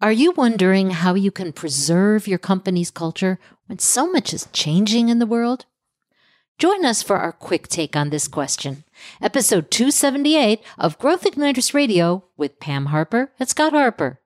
Are you wondering how you can preserve your company's culture when so much is changing in the world? Join us for our quick take on this question. Episode 278 of Growth Igniters Radio with Pam Harper and Scott Harper.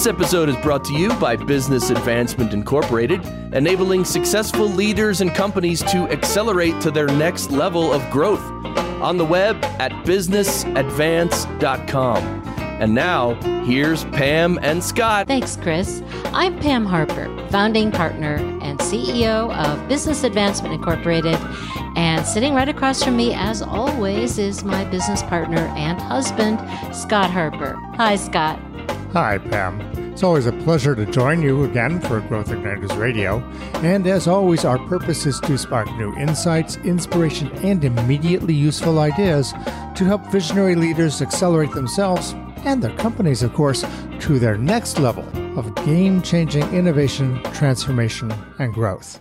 This episode is brought to you by Business Advancement Incorporated, enabling successful leaders and companies to accelerate to their next level of growth. On the web at businessadvance.com. And now, here's Pam and Scott. Thanks, Chris. I'm Pam Harper, founding partner and CEO of Business Advancement Incorporated. And sitting right across from me, as always, is my business partner and husband, Scott Harper. Hi, Scott. Hi, Pam. It's always a pleasure to join you again for Growth Igniters Radio. And as always, our purpose is to spark new insights, inspiration, and immediately useful ideas to help visionary leaders accelerate themselves and their companies, of course, to their next level of game changing innovation, transformation, and growth.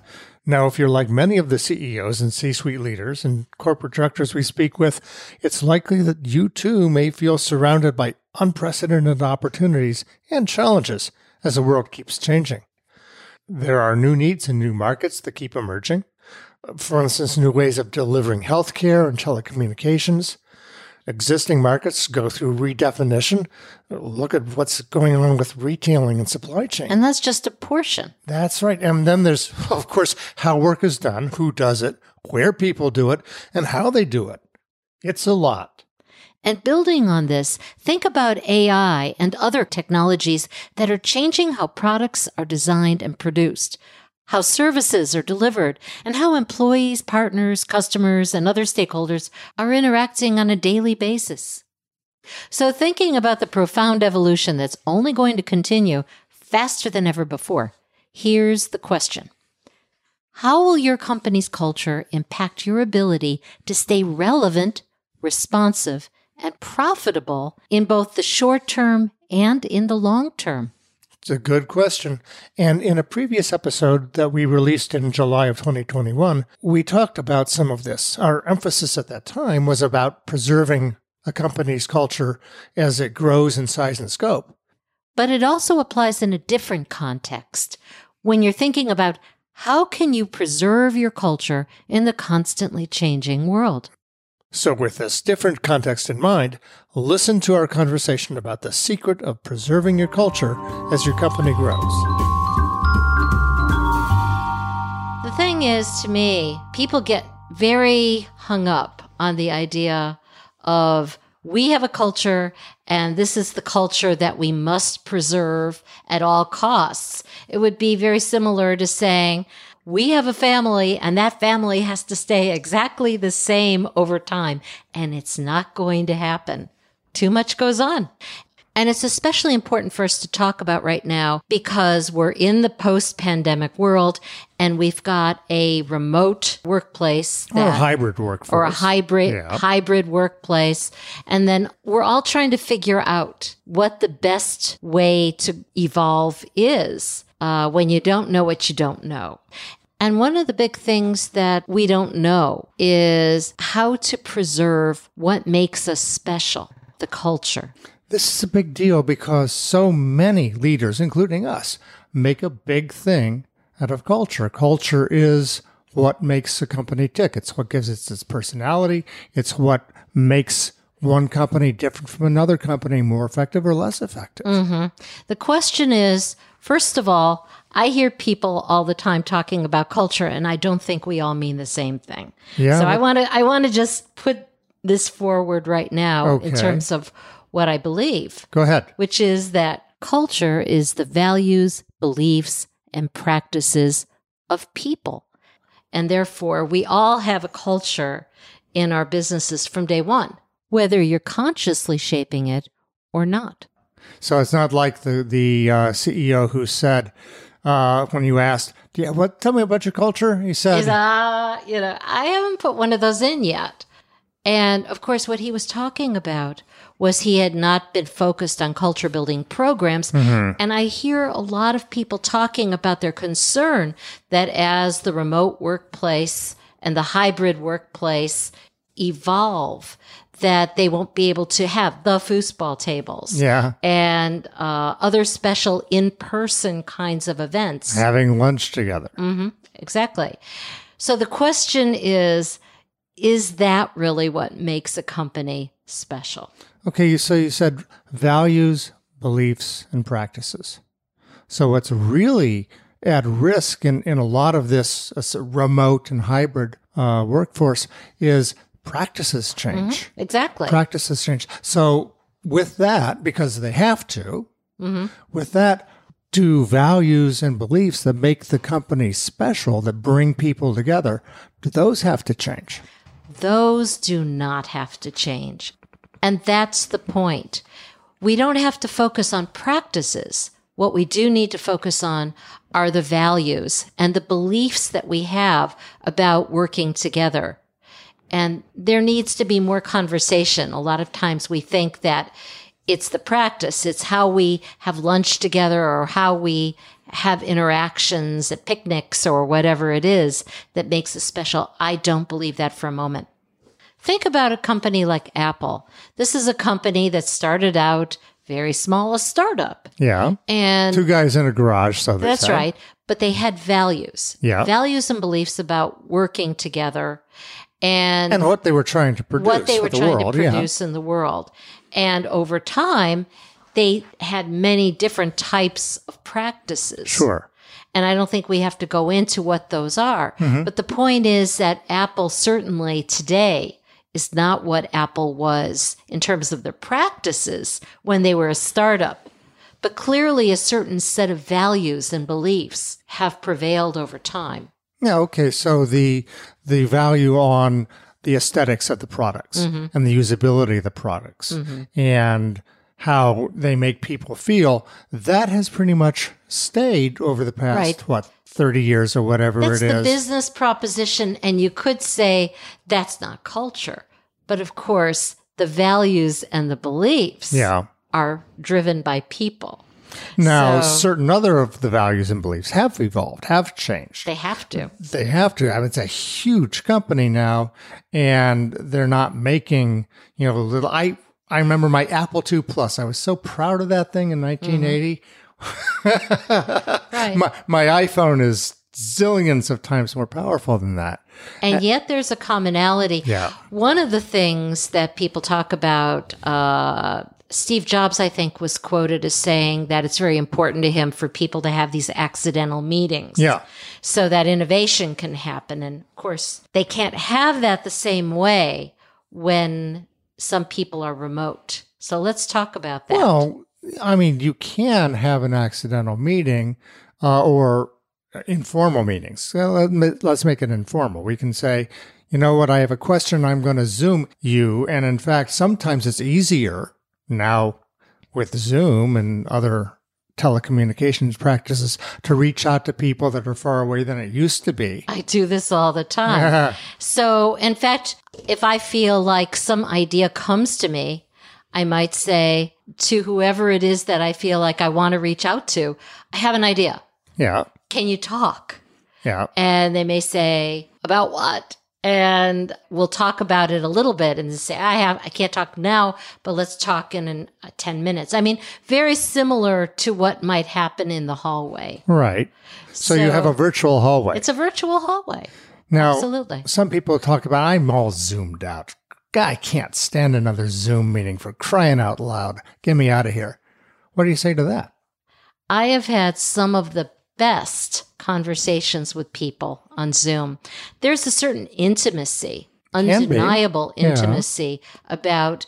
Now, if you're like many of the CEOs and C suite leaders and corporate directors we speak with, it's likely that you too may feel surrounded by unprecedented opportunities and challenges as the world keeps changing. There are new needs and new markets that keep emerging. For instance, new ways of delivering healthcare and telecommunications, Existing markets go through redefinition. Look at what's going on with retailing and supply chain. And that's just a portion. That's right. And then there's, of course, how work is done, who does it, where people do it, and how they do it. It's a lot. And building on this, think about AI and other technologies that are changing how products are designed and produced how services are delivered, and how employees, partners, customers, and other stakeholders are interacting on a daily basis. So, thinking about the profound evolution that's only going to continue faster than ever before, here's the question How will your company's culture impact your ability to stay relevant, responsive, and profitable in both the short term and in the long term? It's a good question. And in a previous episode that we released in July of 2021, we talked about some of this. Our emphasis at that time was about preserving a company's culture as it grows in size and scope. But it also applies in a different context when you're thinking about how can you preserve your culture in the constantly changing world? So, with this different context in mind, listen to our conversation about the secret of preserving your culture as your company grows. The thing is, to me, people get very hung up on the idea of we have a culture and this is the culture that we must preserve at all costs. It would be very similar to saying, we have a family and that family has to stay exactly the same over time. And it's not going to happen. Too much goes on. And it's especially important for us to talk about right now because we're in the post pandemic world and we've got a remote workplace that, or a hybrid workforce or a hybrid yeah. hybrid workplace and then we're all trying to figure out what the best way to evolve is uh, when you don't know what you don't know and one of the big things that we don't know is how to preserve what makes us special, the culture. This is a big deal because so many leaders, including us, make a big thing out of culture. Culture is what makes a company tick. It's what gives it its personality. It's what makes one company different from another company, more effective or less effective. Mm-hmm. The question is, first of all, I hear people all the time talking about culture, and I don't think we all mean the same thing. Yeah. So I want to I want to just put this forward right now okay. in terms of what I believe. Go ahead. Which is that culture is the values, beliefs, and practices of people. And therefore, we all have a culture in our businesses from day one, whether you're consciously shaping it or not. So it's not like the the uh, CEO who said, uh, when you asked, "Yeah, what? Tell me about your culture." He said, uh, "You know, I haven't put one of those in yet." And of course, what he was talking about was he had not been focused on culture building programs. Mm-hmm. And I hear a lot of people talking about their concern that as the remote workplace and the hybrid workplace evolve, that they won't be able to have the foosball tables Yeah. and uh, other special in person kinds of events. Having lunch together. Exactly. So the question is is that really what makes a company special? Okay, so you said values, beliefs, and practices. So what's really at risk in, in a lot of this uh, remote and hybrid uh, workforce is practices change. Mm-hmm. Exactly. Practices change. So with that, because they have to, mm-hmm. with that, do values and beliefs that make the company special, that bring people together, do those have to change? Those do not have to change. And that's the point. We don't have to focus on practices. What we do need to focus on are the values and the beliefs that we have about working together. And there needs to be more conversation. A lot of times we think that it's the practice, it's how we have lunch together or how we have interactions at picnics or whatever it is that makes it special. I don't believe that for a moment. Think about a company like Apple. This is a company that started out very small, a startup. Yeah. And Two guys in a garage, so that's right. But they had values. Yeah. Values and beliefs about working together and, And what they were trying to produce what they were the trying world. to yeah. in the world. And over time, they had many different types of practices. Sure. And I don't think we have to go into what those are. Mm-hmm. But the point is that Apple certainly today is not what Apple was in terms of their practices when they were a startup. But clearly, a certain set of values and beliefs have prevailed over time. Yeah, okay. So the the value on the aesthetics of the products Mm-hmm. and the usability of the products and how they make people feel, that has pretty much stayed over the past Right. what, 30 years or whatever That's it the business proposition. And you could say that's not culture. But of course, the values and the beliefs yeah. are driven by people. Now, So- certain other of the values and beliefs have evolved, have changed. They have to. They have to. I mean, it's a huge company now, and they're not making you know little. I I remember my Apple II Plus. I was so proud of that thing in 1980. Right. My my iPhone is zillions of times more powerful than that. And yet there's a commonality. Yeah. One of the things that people talk about, uh, Steve Jobs, I think, was quoted as saying that it's very important to him for people to have these accidental meetings. Yeah. So that innovation can happen. And of course, they can't have that the same way when some people are remote. So let's talk about that. Well, I mean, you can have an accidental meeting uh, or informal meetings. So let's make it informal. We can say, you know what, I have a question. I'm going to Zoom you. And in fact, sometimes it's easier now with Zoom and other telecommunications practices to reach out to people that are far away than it used to be. I do this all the time. So, in fact, if I feel like some idea comes to me, I might say to whoever it is that I feel like I want to reach out to, I have an idea. yeah. Can you talk? Yeah. And they may say, about what? And we'll talk about it a little bit and say, I have, I can't talk now, but let's talk in an, uh, 10 minutes. I mean, very similar to what might happen in the hallway. Right. So, you have a virtual hallway. It's a virtual hallway. now, Absolutely. some people talk about I'm all zoomed out. I can't stand another Zoom meeting for crying out loud. Get me out of here. What do you say to that? I have had some of the best conversations with people on Zoom. There's a certain intimacy, undeniable Yeah. intimacy about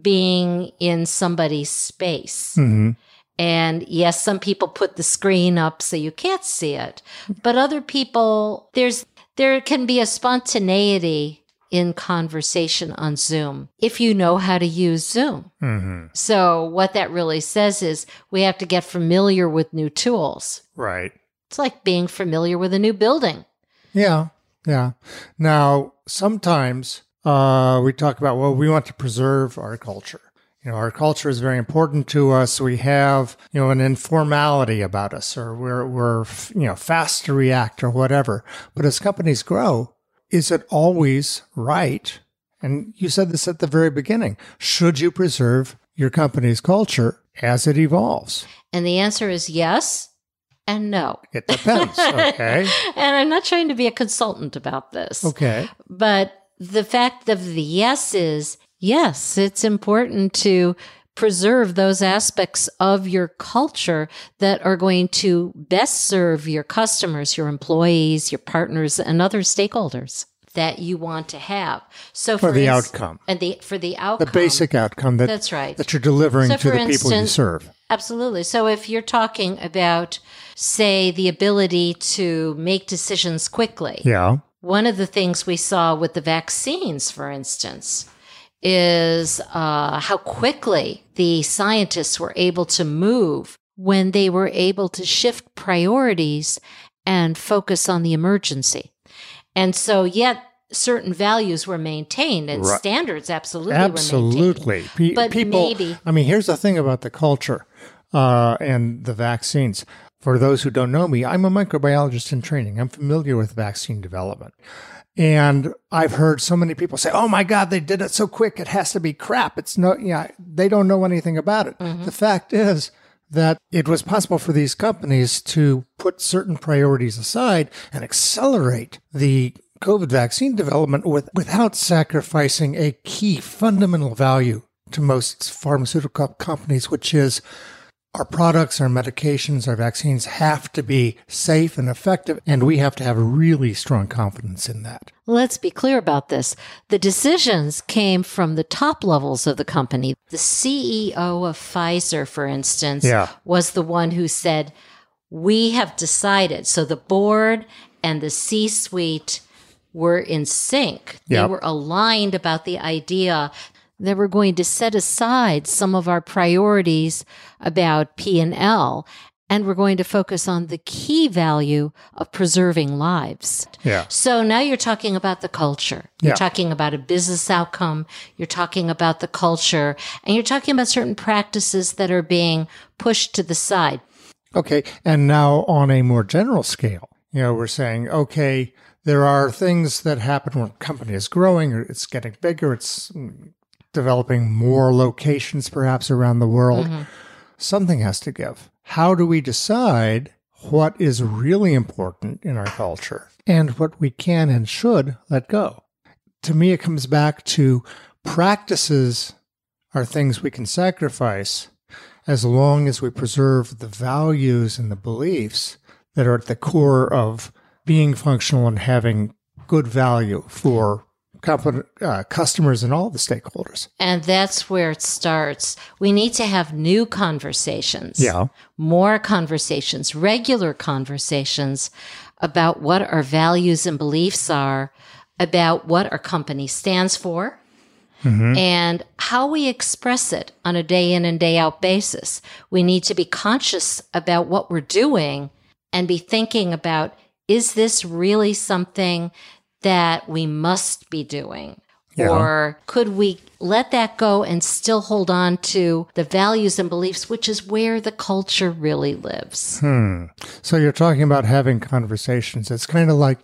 being in somebody's space. hmm And yes, some people put the screen up so you can't see it, but other people, there's, there can be a spontaneity in conversation on Zoom if you know how to use Zoom. hmm So, what that really says is we have to get familiar with new tools. Right. It's like being familiar with a new building. Yeah. Yeah. Now, sometimes uh, we talk about, well, we want to preserve our culture. You know, our culture is very important to us. We have, you know, an informality about us or we're, we're, you know, fast to react or whatever. But as companies grow, is it always right? And you said this at the very beginning. Should you preserve your company's culture as it evolves? And the answer is yes and no. It depends. Okay. and I'm not trying to be a consultant about this. Okay. But the fact of the yes is yes, it's important to preserve those aspects of your culture that are going to best serve your customers, your employees, your partners, and other stakeholders that you want to have. So For the ins- outcome. and the for the outcome, The basic outcome that, That's right. that you're delivering So to for the people you serve. Absolutely. So if you're talking about, say, the ability to make decisions quickly, Yeah. one of the things we saw with the vaccines, for instance, is uh, how quickly the scientists were able to move when they were able to shift priorities and focus on the emergency. And so, yet certain values were maintained and Right. standards absolutely were maintained. Absolutely. Pe- But people, maybe- I mean, here's the thing about the culture uh, and the vaccines. For those who don't know me, I'm a microbiologist in training. I'm familiar with vaccine development. And I've heard so many people say, "Oh my God, they did it so quick. It has to be crap." It's no, yeah, they don't know anything about it. Mm-hmm. The fact is that it was possible for these companies to put certain priorities aside and accelerate the COVID vaccine development with, without sacrificing a key fundamental value to most pharmaceutical companies, which is our products, our medications, our vaccines have to be safe and effective, and we have to have really strong confidence in that. Let's be clear about this. The decisions came from the top levels of the company. The CEO of Pfizer, for instance, Yeah. was the one who said, We have decided. So the board and the C suite were in sync. They were aligned about the idea that we're going to set aside some of our priorities about P&L and we're going to focus on the key value of preserving lives. Yeah. So now you're talking about the culture. You're Yeah. talking about a business outcome. You're talking about the culture and you're talking about certain practices that are being pushed to the side. Okay. And now on a more general scale, you know, we're saying, okay, there are things that happen when a company is growing or it's getting bigger, it's developing more locations perhaps around the world. Mm-hmm. Something has to give. How do we decide what is really important in our culture and what we can and should let go? To me, it comes back to practices are things we can sacrifice as long as we preserve the values and the beliefs that are at the core of being functional and having good value for uh, customers and all the stakeholders. And that's where it starts. We need to have new conversations. Yeah. More conversations, regular conversations about what our values and beliefs are, about what our company stands for, and how we express it on a day in and day out basis. We need to be conscious about what we're doing and be thinking about is this really something that we must be doing? Yeah. Or could we let that go and still hold on to the values and beliefs, which is where the culture really lives? Hmm. So you're talking about having conversations. It's kind of like,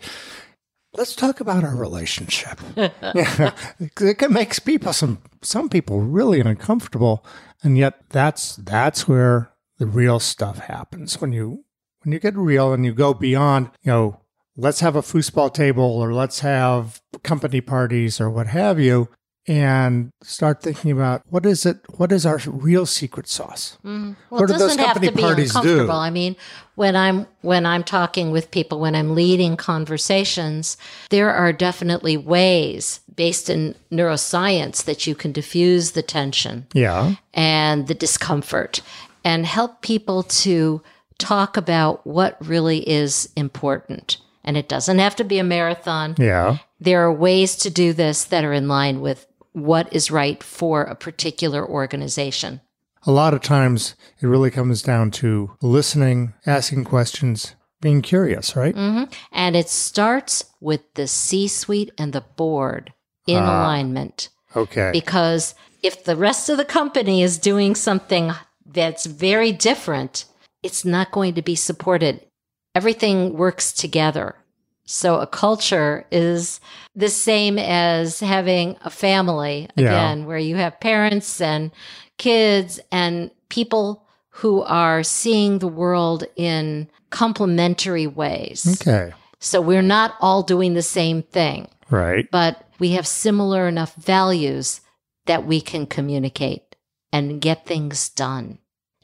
let's talk about our relationship. yeah. It makes people some some people really uncomfortable, and yet that's that's where the real stuff happens when you when you get real and you go beyond. You know, let's have a foosball table or let's have company parties or what have you. And start thinking about what is it? What is our real secret sauce? Mm-hmm. Well, What it do those company parties do? I mean, when I'm when I'm talking with people, when I'm leading conversations, there are definitely ways based in neuroscience that you can diffuse the tension Yeah, and the discomfort and help people to talk about what really is important. And it doesn't have to be a marathon. yeah. There are ways to do this that are in line with what is right for a particular organization. a lot of times it really comes down to listening, asking questions, being curious, right? Mm-hmm. And it starts with the C suite and the board in ah. alignment. Okay. Because if the rest of the company is doing something that's very different, it's not going to be supported. Everything works together. So a culture is the same as having a family Yeah. again, where you have parents and kids and people who are seeing the world in complementary ways. okay. So we're not all doing the same thing, Right. but we have similar enough values that we can communicate and get things done.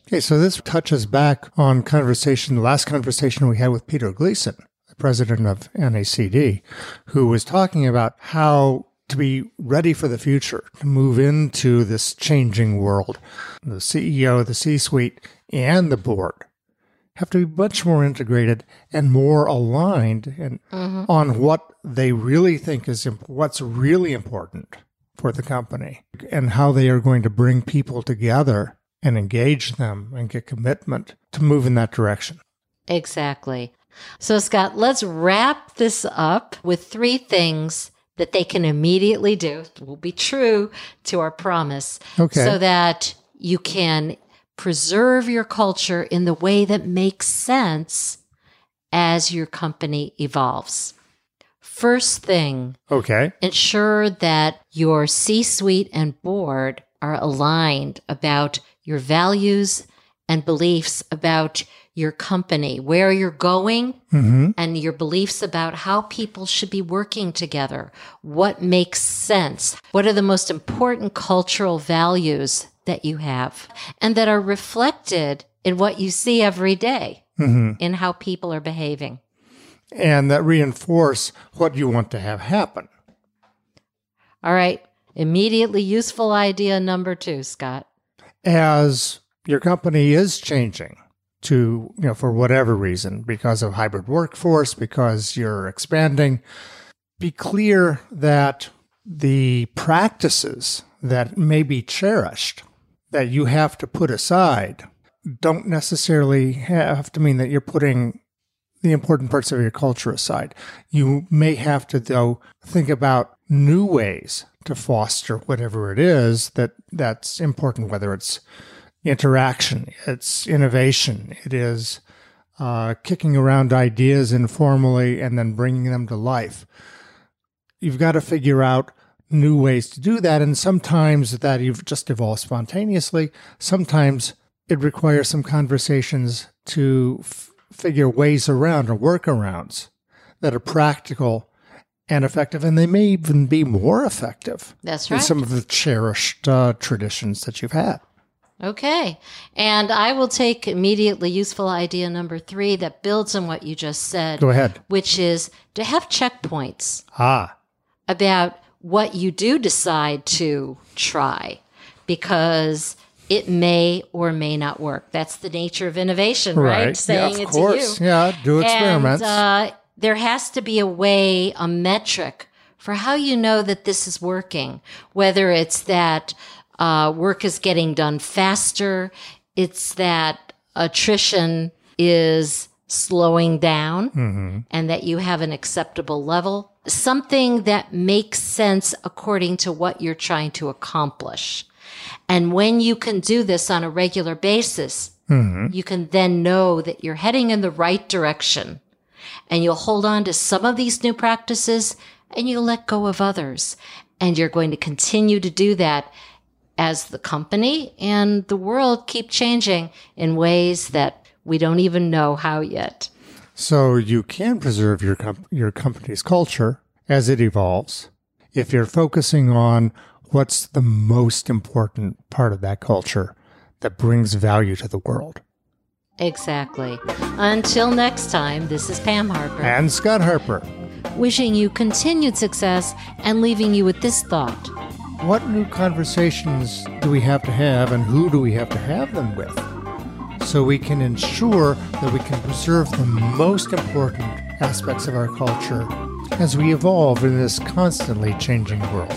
Okay, so this touches back on conversation, the last conversation we had with Peter Gleason, the president of NACD, who was talking about how to be ready for the future, to move into this changing world. The CEO, the C suite, and the board have to be much more integrated and more aligned and mm-hmm. on what they really think is imp- what's really important for the company and how they are going to bring people together and engage them and get commitment to move in that direction. Exactly. So, Scott, let's wrap this up with three things that they can immediately do. Will be true to our promise. Okay. So that you can preserve your culture in the way that makes sense as your company evolves. First thing, Okay. ensure that your C suite and board are aligned about your values and beliefs about your company, where you're going, hmm and your beliefs about how people should be working together. What makes sense? What are the most important cultural values that you have and that are reflected in what you see every day hmm in how people are behaving? And that reinforce what you want to have happen. All right. Immediately useful idea number two, Scott. As your company is changing to, you know, for whatever reason, because of hybrid workforce, because you're expanding, be clear that the practices that may be cherished that you have to put aside don't necessarily have to mean that you're putting the important parts of your culture aside. You may have to, though, think about new ways to foster whatever it is that that's important, whether it's interaction, it's innovation, it is uh, kicking around ideas informally and then bringing them to life. You've got to figure out new ways to do that. And sometimes that you've just evolved spontaneously. Sometimes it requires some conversations to f- figure ways around or workarounds that are practical and effective. And they may even be more effective That's than right. some of the cherished uh, traditions that you've had. Okay. And I will take immediately useful idea number three that builds on what you just said, Go ahead. which is to have checkpoints Ah, about what you do decide to try because it may or may not work. That's the nature of innovation, right? right. Saying yeah, of course. to you. Yeah, do experiments. And uh, there has to be a way, a metric for how you know that this is working, whether it's that uh, work is getting done faster, it's that attrition is slowing down and that you have an acceptable level, something that makes sense according to what you're trying to accomplish. And when you can do this on a regular basis, you can then know that you're heading in the right direction and you'll hold on to some of these new practices and you'll let go of others. And you're going to continue to do that as the company and the world keep changing in ways that we don't even know how yet. So you can preserve your com- your company's culture as it evolves if you're focusing on what's the most important part of that culture that brings value to the world. Exactly. Until next time, this is Pam Harper, And Scott Harper, wishing you continued success and leaving you with this thought. what new conversations do we have to have and who do we have to have them with? So we can ensure that we can preserve the most important aspects of our culture as we evolve in this constantly changing world.